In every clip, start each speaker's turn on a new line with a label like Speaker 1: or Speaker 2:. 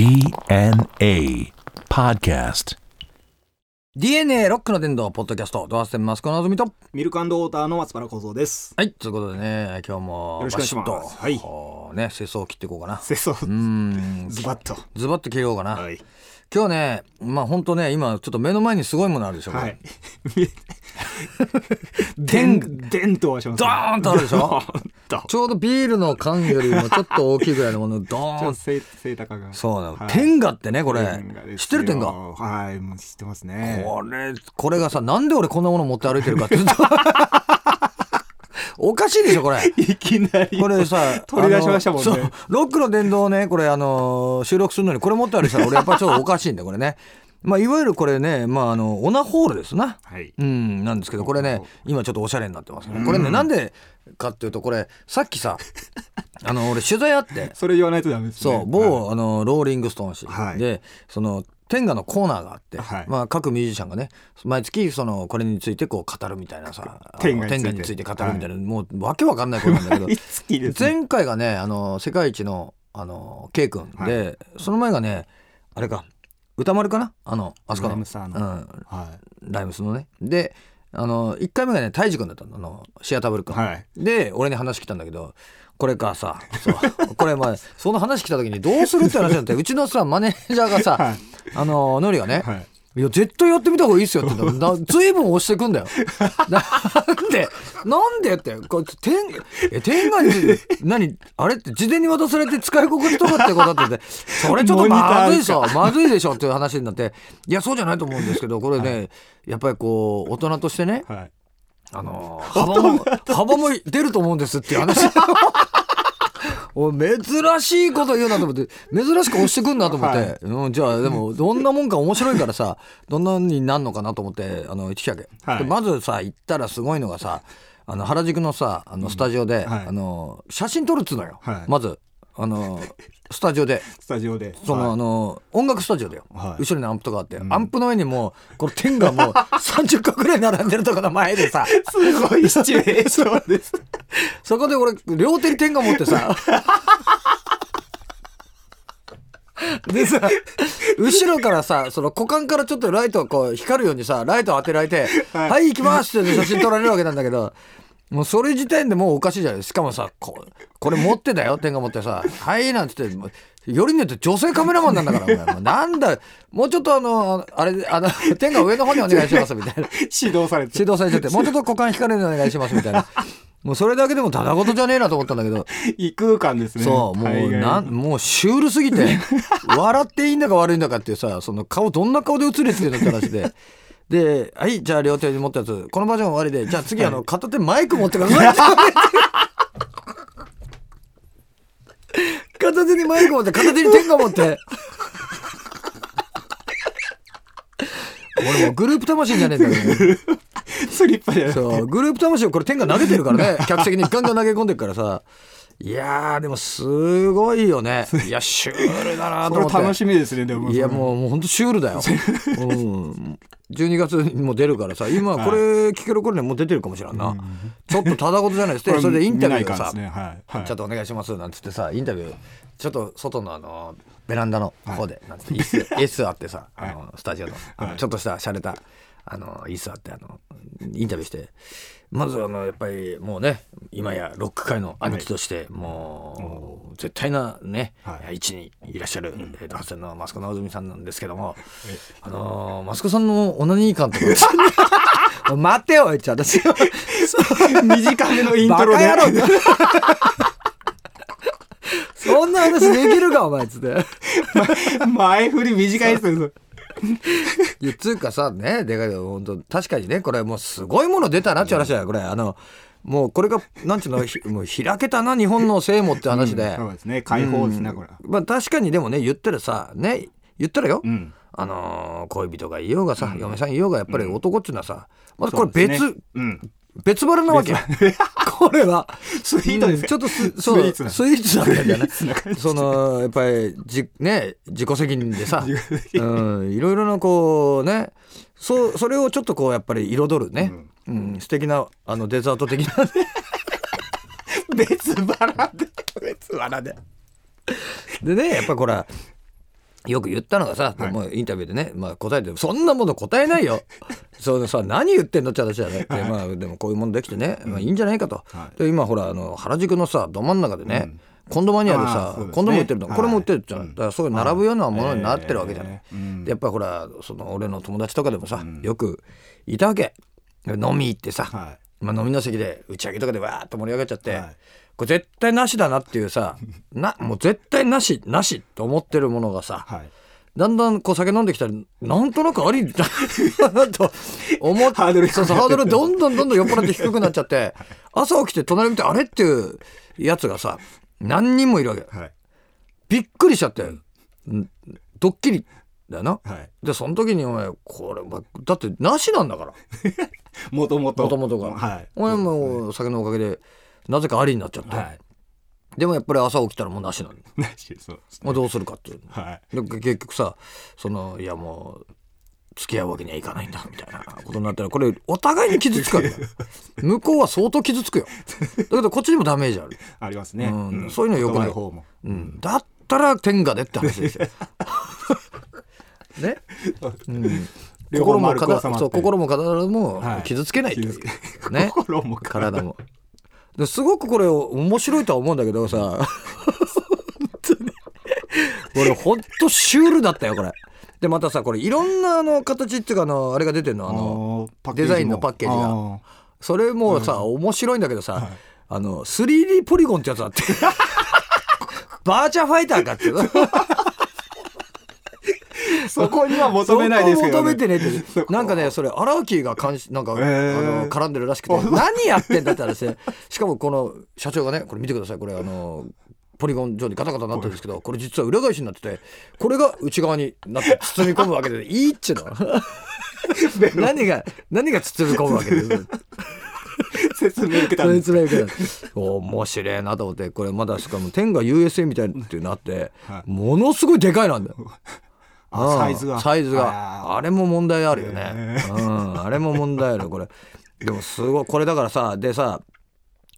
Speaker 1: DNA Podcast.
Speaker 2: DNA ロックの伝道ポッドキャストドアステンマスコのぞみと
Speaker 3: ミルクウォーターの松原幸三です。
Speaker 2: はいということでね今日も
Speaker 3: よろしくお願いします
Speaker 2: バシッと
Speaker 3: はい
Speaker 2: こうね世相を切っていこうかな
Speaker 3: せそう
Speaker 2: うーん
Speaker 3: ズバッと。
Speaker 2: ズバッと切ろうかな、
Speaker 3: はい。
Speaker 2: 今日ねまあ本当ね今ちょっと目の前にすごいものあるでしょ、
Speaker 3: はい。
Speaker 2: 天
Speaker 3: でんとはします、
Speaker 2: ドーンとあるでしょ？ちょうどビールの缶よりもちょっと大きいぐらいのものド
Speaker 3: ちょ
Speaker 2: ーン
Speaker 3: っと背背高が。
Speaker 2: そうなの、
Speaker 3: はい。
Speaker 2: 天下ってねこれ。知ってる天下？
Speaker 3: はい、もう知ってますね。
Speaker 2: これこれがさなんで俺こんなもの持って歩いてるかっておかしいでしょこれ。
Speaker 3: いきなり。
Speaker 2: これさ
Speaker 3: 取り出しましたもんね。
Speaker 2: ロックの電動をねこれあの収録するのにこれ持ってある人は俺やっぱちょっとおかしいんだよこれね。まあいわゆるこれねまああのオナホールですな。
Speaker 3: はい。
Speaker 2: うんなんですけどこれね今ちょっとおしゃれになってますねこれねなんでかっていうとこれさっきさ あの俺取材あって。
Speaker 3: それ言わないとダメですね。
Speaker 2: そう某、あのローリング・ストーン誌、
Speaker 3: はい。
Speaker 2: でその天下のコーナーがあって、
Speaker 3: はい。
Speaker 2: まあ、各ミュージシャンがね毎月そのこれについてこう語るみたいなさ
Speaker 3: 天下について。
Speaker 2: 語るみたいな、もうわけわかんないことなんだけど。
Speaker 3: ね。
Speaker 2: 前回がねあの世界一のあの K 君で、その前がねあれか歌丸かな？あのあそこの。
Speaker 3: ライムスの。
Speaker 2: うん、
Speaker 3: は
Speaker 2: ライムスのね。であの1回目がね泰治君だったのあのシアターブル
Speaker 3: い。
Speaker 2: 君、
Speaker 3: はい。
Speaker 2: で俺に話来たんだけどこれかさそう。これまあその話来た時にどうするって話になって。うちのさマネージャーがさ、
Speaker 3: はい
Speaker 2: あのノリがね、
Speaker 3: はい。
Speaker 2: いや絶対やってみた方がいいっすよって。言ったらな随分押してくんだよ。なんでなんでって。これ天え天下に何あれって事前に渡されて使い心地とかってことって。てそれちょっとまずいでしょ。まずいでしょっていう話になって。いやそうじゃないと思うんですけどこれね、やっぱりこう大人としてね
Speaker 3: はい。
Speaker 2: あの幅も幅も出ると思うんですっていう話 お珍しいこと言うなと思って珍しく押してくんなと思って、
Speaker 3: はい。
Speaker 2: うん、じゃあでもどんなもんか面白いからさどんなになんのかなと思ってあの行ってきたわけ、
Speaker 3: はい。
Speaker 2: でまずさ行ったらすごいのがさあの原宿のさあのスタジオで、
Speaker 3: はい。
Speaker 2: あの写真撮るっつうのよ、
Speaker 3: はい。
Speaker 2: まずあのスタジオで。
Speaker 3: スタジオで。
Speaker 2: その、
Speaker 3: はい。
Speaker 2: あの音楽スタジオだよ、
Speaker 3: はい。
Speaker 2: 後ろにアンプとかあって、アンプの上にもうこの天がもう 30個ぐらい並んでるとこの前でさ。
Speaker 3: すごいシチュエーション。です。
Speaker 2: そこで俺両手に天下持ってさ。でさ後ろからさその股間からちょっとライトがこう光るようにさライトを当てられて「は、
Speaker 3: はいい
Speaker 2: 行きます」って写真撮られるわけなんだけどもうそれ時点でもうおかしいじゃないしかもさここれ持ってだよ天下持ってさ「はい」なんつってよりによって女性カメラマンなんだから なんだもうちょっとあのあれあの天下上の方にお願いしますみたいな。
Speaker 3: 指導されて。
Speaker 2: 指導されちゃって もうちょっと股間光るようにお願いしますみたいなもうそれだけでもただごとじゃねえなと思ったんだけど
Speaker 3: 異空間ですね。
Speaker 2: そうもうなんもうシュールすぎて笑っていいんだか悪いんだかってさその顔どんな顔で映れてるのって話で。で、はい、じゃあ両手に持ったやつ、このバージョン終わりで、じゃあ次、あの、片手マイク持ってください。片手にマイク持って、片手に天下持って。俺もうグループ魂じゃねえんだけど。
Speaker 3: スリッパ。
Speaker 2: そうグループ魂をこれ天下投げてるからね。客席にガンガン投げ込んでるからさ。いやーでもすごいよね。い。やシュールだなと思って。
Speaker 3: これ楽しみですね、でも。
Speaker 2: いやもうもうほんとシュールだよ、うん、12月にも出るからさ 今これ聞ける頃にはもう出てるかもしれんな、ちょっとただごとじゃないです。
Speaker 3: これ
Speaker 2: それでインタビューがさ、
Speaker 3: ね。はい。はい。
Speaker 2: ちょっとお願いしますなんつってさインタビュー。ちょっと外のあのベランダの方で、なんつって椅子 椅子あってさ、あのスタジオの、ちょっとした洒落たあの椅子あってあのインタビューしてまずあのやっぱりもうね今やロック界の兄貴として、もう絶対なね、
Speaker 3: はい。
Speaker 2: 位置にいらっしゃる、えーと、発の益子直澄さんなんですけども、あのー、益子さんのオナニー感とか。待てよおいちゃん私
Speaker 3: 短めのイントロで。
Speaker 2: そんな話できるかお前っつって。
Speaker 3: 前振り短いですよ。
Speaker 2: いやつうかさねでかい本当確かにねこれもうすごいもの出たなって話だよこれあのもうこれがなんちゅうのひ もう開けたな日本の聖母って話で、
Speaker 3: そうですね。解放ですね、これ。
Speaker 2: まあ確かにでもね言ったらさね言ったらよ、
Speaker 3: うん。
Speaker 2: あのー恋人がいようがさ、嫁さんいようがやっぱり男っていうのはさまずこれ別。別腹なわけよ。これは。
Speaker 3: スイートです
Speaker 2: うんちょっとすそう
Speaker 3: スイーツな
Speaker 2: スイーツなんだよね。
Speaker 3: スイーツな感じ。
Speaker 2: そのやっぱりじね自己責任でさ。うんいろいろなこうね。そうそれをちょっとこうやっぱり彩るね、うん。素敵なあのデザート的な。ね
Speaker 3: 別腹で。別腹で。
Speaker 2: でねやっぱこれよく言ったのがさ、もうインタビューでね、まあ、答えてそんなもの答えないよ。そのさ何言ってんのって話だね、でまあ、でもこういうものできてね、まあ、いいんじゃないかと、
Speaker 3: はい。
Speaker 2: で今ほらあの原宿のさど真ん中でね、コンドマニアで
Speaker 3: あ
Speaker 2: さ
Speaker 3: ね。
Speaker 2: コンドーム売ってるの、
Speaker 3: はい。
Speaker 2: これも売ってるじゃん、だからそういう並ぶようなものになってるわけじゃない、
Speaker 3: ええうん。
Speaker 2: でやっぱりほらその俺の友達とかでもさ、よくいたわけ。飲み行ってさ、
Speaker 3: はい。
Speaker 2: まあ、飲みの席で打ち上げとかでわーっと盛り上がっちゃって、
Speaker 3: はい
Speaker 2: これ絶対なしだなっていうさ なもう絶対なしなしと思ってるものがさ、
Speaker 3: はい。
Speaker 2: だんだんこう酒飲んできたらなんとなくありだなと思って
Speaker 3: ハードル
Speaker 2: そうそうハードルどんどんどんどん酔っ払って低くなっちゃって 朝起きて隣見てあれっていうやつがさ何人もいるわけ。
Speaker 3: はい。
Speaker 2: びっくりしちゃって、んドッキリだよな。
Speaker 3: はい。
Speaker 2: でその時にお前これまだってなしなんだから。
Speaker 3: もともと
Speaker 2: もともとが、
Speaker 3: はい。
Speaker 2: お前もう酒のおかげでなぜかありになっちゃって、
Speaker 3: はい。
Speaker 2: でもやっぱり朝起きたらもうなしなの、
Speaker 3: なしそうです
Speaker 2: まあ、どうするかっていう
Speaker 3: はい。
Speaker 2: で結局さそのいやもう付き合うわけにはいかないんだみたいなことになったらこれお互いに傷つくわけだ。よ 向こうは相当傷つくよ。だけどこっちにもダメージある、
Speaker 3: ありますね。
Speaker 2: うん。そういうのよくない。うん、だったら天下でって話ですよ。ね、うん、心も体も傷つけないっていう、
Speaker 3: 傷つ
Speaker 2: ね？
Speaker 3: 心も体。
Speaker 2: 体も。ですごくこれ面白いとは思うんだけどさ。本当に。俺ほんとシュールだったよこれ。でまたさこれいろんなあの形っていうかあのあれが出てるの。あのデザインのパッケージが。それもさ、面白いんだけどさ、あの 3D ポリゴンってやつあって。バーチャファイターかっていう。の
Speaker 3: そこには求めないですけど、
Speaker 2: そこ求めてねって。なんかねそれ荒木が監視なんか、
Speaker 3: へー。
Speaker 2: あの絡んでるらしくて。何やってんだったらで。すねしかもこの社長がねこれ見てください。これあのポリゴン状にガタガタなってるんですけどこれ実は裏返しになっててこれが内側になって包み込むわけで。いいっちゅうの。何が何が包み込むわけで
Speaker 3: 説明受けた
Speaker 2: そい
Speaker 3: んです。
Speaker 2: つら言うけど面白いなと思って。これまだしかも天が USA みたいっていうのあって、
Speaker 3: はい。
Speaker 2: ものすごいでかいなんだよ。
Speaker 3: サイズが。
Speaker 2: サイズが。
Speaker 3: あ
Speaker 2: あれも問題あるよね。
Speaker 3: へ、
Speaker 2: うん、あれも問題あるこれ。でもすごいこれだからさでさ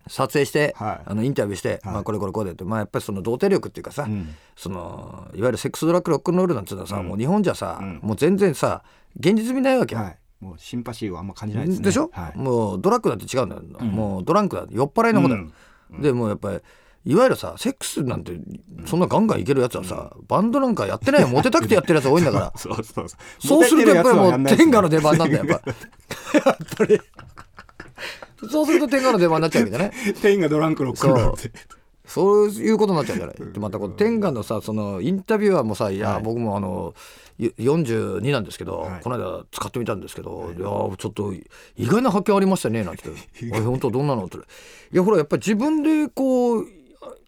Speaker 2: 撮影して、
Speaker 3: はい。
Speaker 2: あのインタビューして、
Speaker 3: はい。
Speaker 2: まあ、これこれこうでって、まあ、やっぱりその童貞力っていうかさ、
Speaker 3: ん。
Speaker 2: そのいわゆるセックスドラッグロックンロールなんていうのはさ、もう日本じゃさ、
Speaker 3: ん。
Speaker 2: もう全然さ現実味ないわけよ、
Speaker 3: はい。もうシンパシーはあんま感じないですね。
Speaker 2: でしょ、
Speaker 3: はい。
Speaker 2: もうドラッグだって違うんだよ、もうドランクだ。酔っ払いの方だよ、でもうやっぱりいわゆるさセックスなんてそんなガンガンいけるやつはさ、バンドなんかやってないよモテたくてやってるやつ多いんだから。
Speaker 3: そうそうそう。
Speaker 2: そうするとやっぱりもう天下の
Speaker 3: で
Speaker 2: 出番なんだよやっぱ。やっぱり。そうすると天下の出番になっちゃうわけだね
Speaker 3: 天がドランクロックって。
Speaker 2: そう。いうことになっちゃうじゃない？でまたこう天下のさそのインタビュアーもさ「いや、
Speaker 3: はい。
Speaker 2: 僕もあのよ42なんですけど、
Speaker 3: はい。
Speaker 2: この間使ってみたんですけど、い、やちょっと意外な発見ありましたね」なんて。言って「あ本当どんなの?」って。いやほらやっぱり自分でこう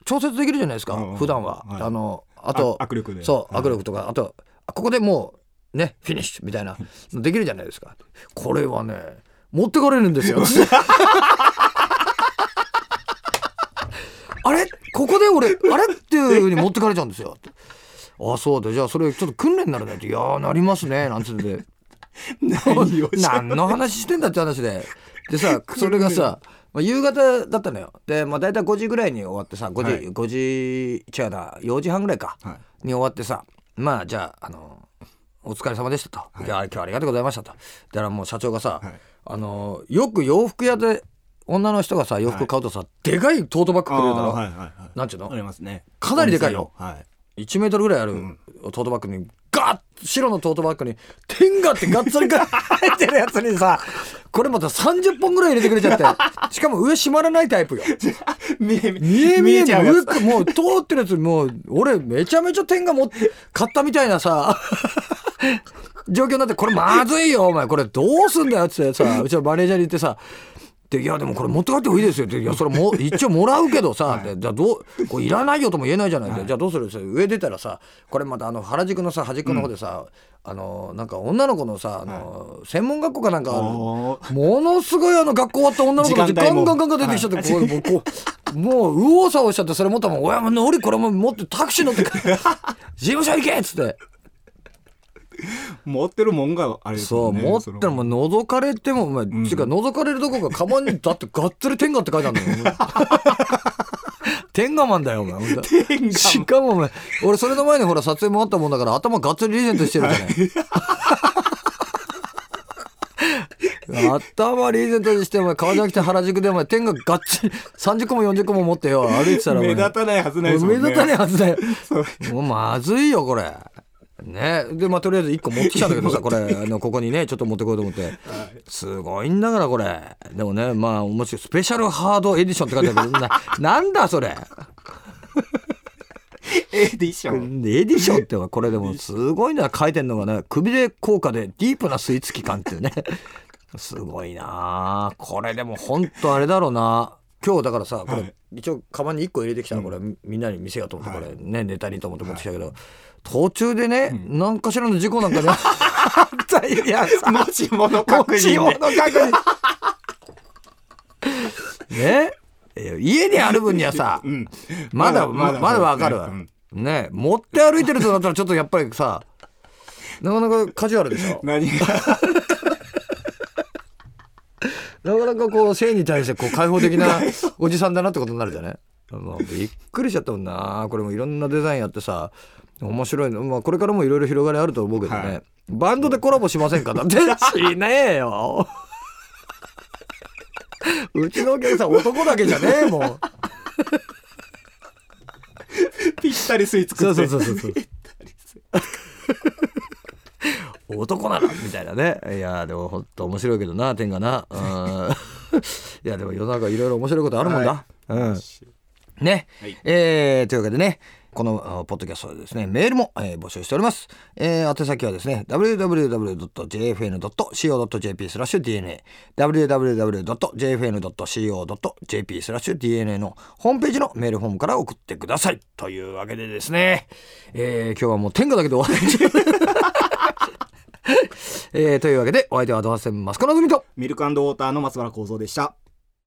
Speaker 2: 調節できるじゃないですか、
Speaker 3: うんうん
Speaker 2: 普段は、
Speaker 3: はい。
Speaker 2: あのあと
Speaker 3: あ握力で。
Speaker 2: そう
Speaker 3: はい。
Speaker 2: 握力とか、あとあここでもうねフィニッシュみたいなのできるじゃないですか。これはね持ってかれるんですよ。あれ？ここで俺あれ？っていうふうに持ってかれちゃうんですよ。ってあそうだ。じゃあそれちょっと訓練になるねって「いやーなりますね」なんつって
Speaker 3: 何
Speaker 2: の話してんだって話で。でさそれがさ、まあ、夕方だったのよ。で、まあ、大体5時ぐらいに終わってさ5時、
Speaker 3: はい。
Speaker 2: 5時違うな4時半ぐらいか、
Speaker 3: は
Speaker 2: に終わってさまあじゃああのお疲れ様でしたと、い、や今日はありがとうございましたと。だからもう社長がさ、
Speaker 3: はい。
Speaker 2: あのよく洋服屋で女の人がさ洋服買うとさ、でかいトートバッグくれるだろ、
Speaker 3: はいはいはい。
Speaker 2: なんちゅうの？
Speaker 3: ありますね。
Speaker 2: かなりでかいよ
Speaker 3: はい。
Speaker 2: 1メートルぐらいあるトートバッグにガッ白のトートバッグに天下ってがっつりが入ってるやつにさこれまた30本ぐらい入れてくれちゃって。しかも上閉まらないタイプよ。
Speaker 3: 見え
Speaker 2: 見え。見え
Speaker 3: ちゃうやつ
Speaker 2: 上もう通ってるやつもう俺めちゃめちゃ天下も買ったみたいなさ。状況になってこれまずいよお前。これどうすんだよってさうちのマネージャーに言ってさでいやでもこれ持って帰ってもいいですよっていやそれも一応もらうけどさ、でじゃあどうこれいらないよとも言えないじゃない、でじゃあどうする上出たらさこれまたあの原宿のさ端っこの方でさ、あのなんか女の子のさあの、専門学校かなんかものすごいあの学校終わった女の子たちガンガンガンガン出てきちゃって、こうもうこうもう右往左往しちゃってそれ持ったもん「おやもう乗りこれもう持ってタクシー乗って 事務所行け!」っつって
Speaker 3: 持ってるもんがあれです
Speaker 2: そう持ったらもう覗かれてもお前、つうか覗かれるとこがカバンにだってがっつり天下って書いてあるん だよ。天下マンだよお前本当しかもお前俺それの前にほら撮影もあったもんだから頭がっつりリーゼントしてるじゃない。頭リーゼントにしてお前川崎来て原宿でお前天ががっちり30個も40個も持ってよ歩いてたら
Speaker 3: 目立たないはずないですもんね。
Speaker 2: 目立たないはずだよ。もうまずいよこれね。でまあとりあえず1個持ってきたんだけどさ これあのここにねちょっと持ってこようと思って。すごいんだからこれ。でもねまあ面白い。スペシャルハードエディションって書いてあるけどな なんだそれ。
Speaker 3: エディション。
Speaker 2: エディションってこれでもすごいな。書いてんのがね首で高価でディープなスイーツ期間っていうね。すごいな。あこれでも本当あれだろうな今日だからさこれ、
Speaker 3: はい。
Speaker 2: 一応カバンに1個入れてきたのこれ、みんなに見せようと思ってこれねネタにと思って持ってきたけど、途中でね、何かしらの事故なんかね あったいやさ。
Speaker 3: 持ち物確認
Speaker 2: ね。家にある分にはさ、
Speaker 3: うん。
Speaker 2: まだまだまだわかるわ、
Speaker 3: うん。
Speaker 2: ね。持って歩いてるとなったらちょっとやっぱりさなかなかカジュアルでしょ。
Speaker 3: 何が？
Speaker 2: なかなかこう性に対してこう開放的な おじさんだなってことになるじゃない？もうびっくりしちゃったもんな。これもいろんなデザインやってさ面白いの、まあ、これからもいろいろ広がりあると思うけどね、
Speaker 3: はい。
Speaker 2: バンドでコラボしませんか？だってしねえよ。うちのお客さん男だけじゃねえもん。
Speaker 3: ぴったりスイーツ
Speaker 2: そう
Speaker 3: 作って。
Speaker 2: そうそうそうそう 男ならみたいなね。いやでもほんと面白いけどな天がな。うんいやでも世の中いろいろ面白いことあるもんだ、
Speaker 3: は
Speaker 2: うん。ね、
Speaker 3: はい。
Speaker 2: えーというわけでねこのあポッドキャストでですねメールも、えー募集しております、えー宛先はですね www.jfn.co.jp スラッシュ DNA www.jfn.co.jp スラッシュ DNA のホームページのメールフォームから送ってください。というわけでですね、えー今日はもう天下だけで終わりえーというわけでお相手はドハセンマスコのズミと
Speaker 3: ミルクウォーターの松原幸三でした